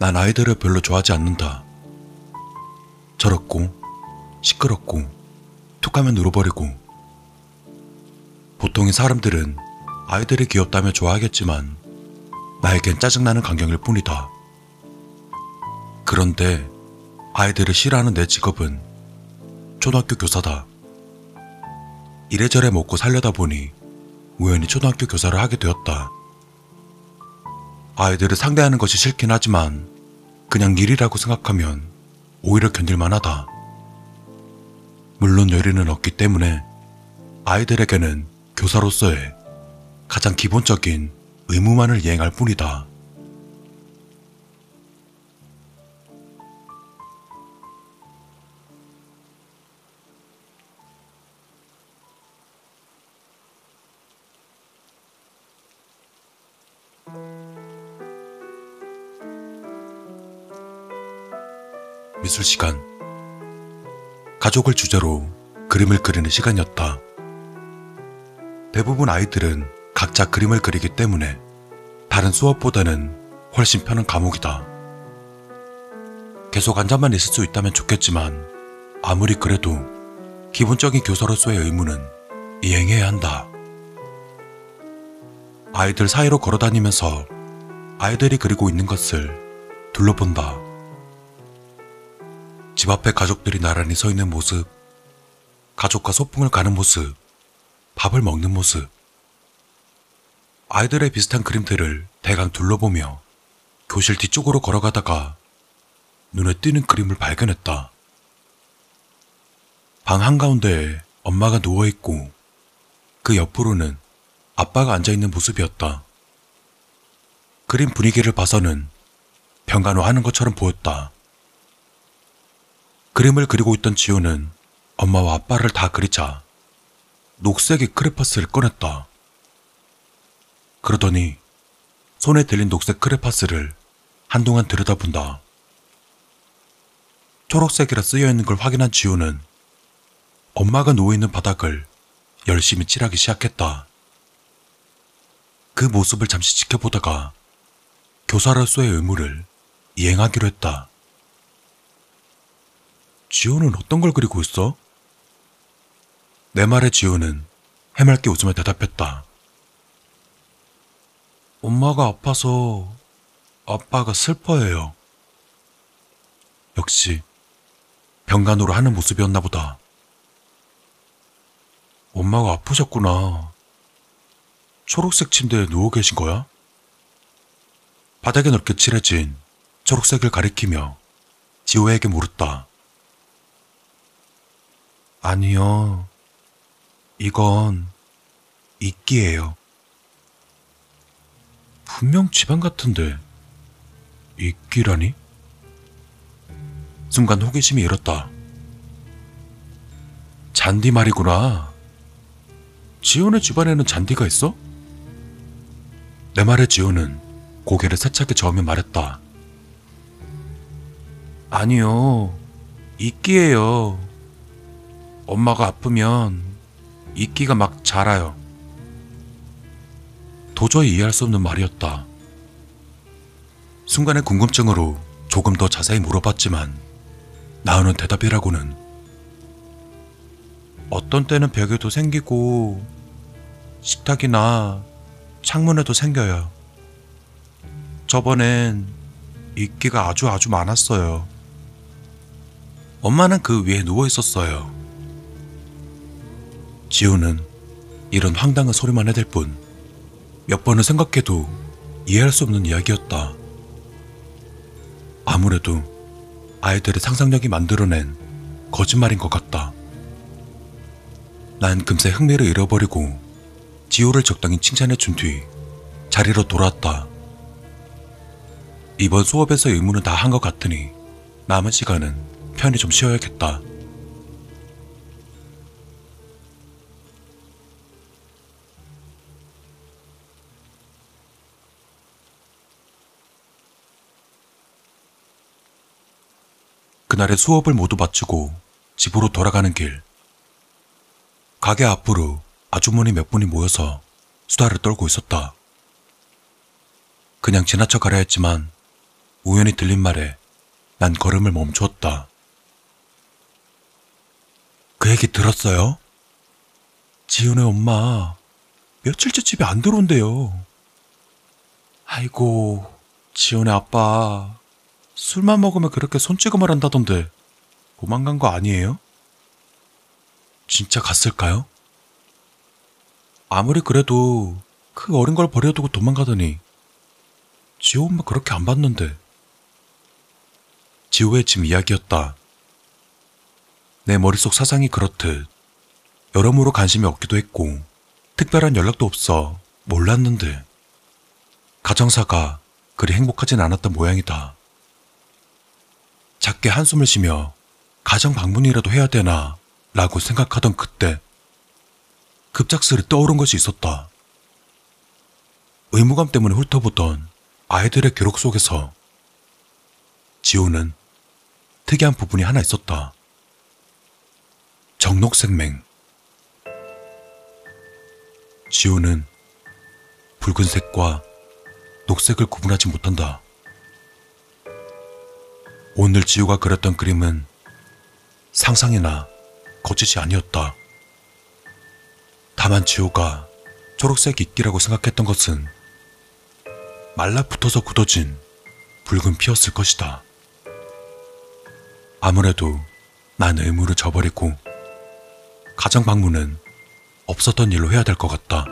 난 아이들을 별로 좋아하지 않는다. 저렇고, 시끄럽고, 툭 하면 울어버리고. 보통의 사람들은 아이들이 귀엽다며 좋아하겠지만, 나에겐 짜증나는 광경일 뿐이다. 그런데 아이들을 싫어하는 내 직업은 초등학교 교사다. 이래저래 먹고 살려다 보니 우연히 초등학교 교사를 하게 되었다. 아이들을 상대하는 것이 싫긴 하지만 그냥 일이라고 생각하면 오히려 견딜만 하다. 물론 여리는 없기 때문에 아이들에게는 교사로서의 가장 기본적인 의무만을 이행할 뿐이다. 미술 시간. 가족을 주제로 그림을 그리는 시간이었다. 대부분 아이들은 각자 그림을 그리기 때문에 다른 수업보다는 훨씬 편한 과목이다. 계속 앉아만 있을 수 있다면 좋겠지만 아무리 그래도 기본적인 교사로서의 의무는 이행해야 한다. 아이들 사이로 걸어 다니면서 아이들이 그리고 있는 것을 둘러본다. 집 앞에 가족들이 나란히 서 있는 모습, 가족과 소풍을 가는 모습, 밥을 먹는 모습, 아이들의 비슷한 그림들을 대강 둘러보며 교실 뒤쪽으로 걸어가다가 눈에 띄는 그림을 발견했다. 방 한가운데에 엄마가 누워있고 그 옆으로는 아빠가 앉아있는 모습이었다. 그림 분위기를 봐서는 병간호 하는 것처럼 보였다. 그림을 그리고 있던 지호는 엄마와 아빠를 다 그리자 녹색의 크레파스를 꺼냈다. 그러더니 손에 들린 녹색 크레파스를 한동안 들여다본다. 초록색이라 쓰여 있는 걸 확인한 지호는 엄마가 누워있는 바닥을 열심히 칠하기 시작했다. 그 모습을 잠시 지켜보다가 교사로서의 의무를 이행하기로 했다. 지호는 어떤 걸 그리고 있어? 내 말에 지호는 해맑게 웃으며 대답했다. 엄마가 아파서 아빠가 슬퍼해요. 역시 병간호를 하는 모습이었나 보다. 엄마가 아프셨구나. 초록색 침대에 누워 계신 거야? 바닥에 넓게 칠해진 초록색을 가리키며 지호에게 물었다. 아니요. 이건 이끼예요. 분명 집안 같은데 이끼라니? 순간 호기심이 일었다. 잔디 말이구나. 지호네 집안에는 잔디가 있어? 내 말에 지호는 고개를 세차게 저으며 말했다. 아니요. 이끼예요. 엄마가 아프면 이끼가 막 자라요. 도저히 이해할 수 없는 말이었다. 순간의 궁금증으로 조금 더 자세히 물어봤지만 나오는 대답이라고는 어떤 때는 벽에도 생기고 식탁이나 창문에도 생겨요. 저번엔 이끼가 아주 아주 많았어요. 엄마는 그 위에 누워 있었어요. 지우는 이런 황당한 소리만 해댈 뿐 몇 번을 생각해도 이해할 수 없는 이야기였다. 아무래도 아이들의 상상력이 만들어낸 거짓말인 것 같다. 난 금세 흥미를 잃어버리고 지호를 적당히 칭찬해 준 뒤 자리로 돌아왔다. 이번 수업에서 의무는 다 한 것 같으니 남은 시간은 편히 좀 쉬어야겠다. 그날의 수업을 모두 마치고 집으로 돌아가는 길. 가게 앞으로 아주머니 몇 분이 모여서 수다를 떨고 있었다. 그냥 지나쳐 가려 했지만 우연히 들린 말에 난 걸음을 멈추었다. 그 얘기 들었어요? 지훈의 엄마 며칠째 집에 안 들어온대요. 아이고, 지훈의 아빠 술만 먹으면 그렇게 손찌검을 한다던데 도망간 거 아니에요? 진짜 갔을까요? 아무리 그래도 그 어린 걸 버려두고 도망가더니 지호 엄마 그렇게 안 봤는데 지호의 집 이야기였다. 내 머릿속 사상이 그렇듯 여러모로 관심이 없기도 했고 특별한 연락도 없어 몰랐는데 가정사가 그리 행복하진 않았던 모양이다. 작게 한숨을 쉬며 가정 방문이라도 해야 되나 라고 생각하던 그때 급작스레 떠오른 것이 있었다. 의무감 때문에 훑어보던 아이들의 기록 속에서 지호는 특이한 부분이 하나 있었다. 정록생맹. 지호는 붉은색과 녹색을 구분하지 못한다. 오늘 지호가 그렸던 그림은 상상이나 거짓이 아니었다. 다만 지호가 초록색 이끼라고 생각했던 것은 말라붙어서 굳어진 붉은 피였을 것이다. 아무래도 난 의무를 저버리고 가정 방문은 없었던 일로 해야 될 것 같다.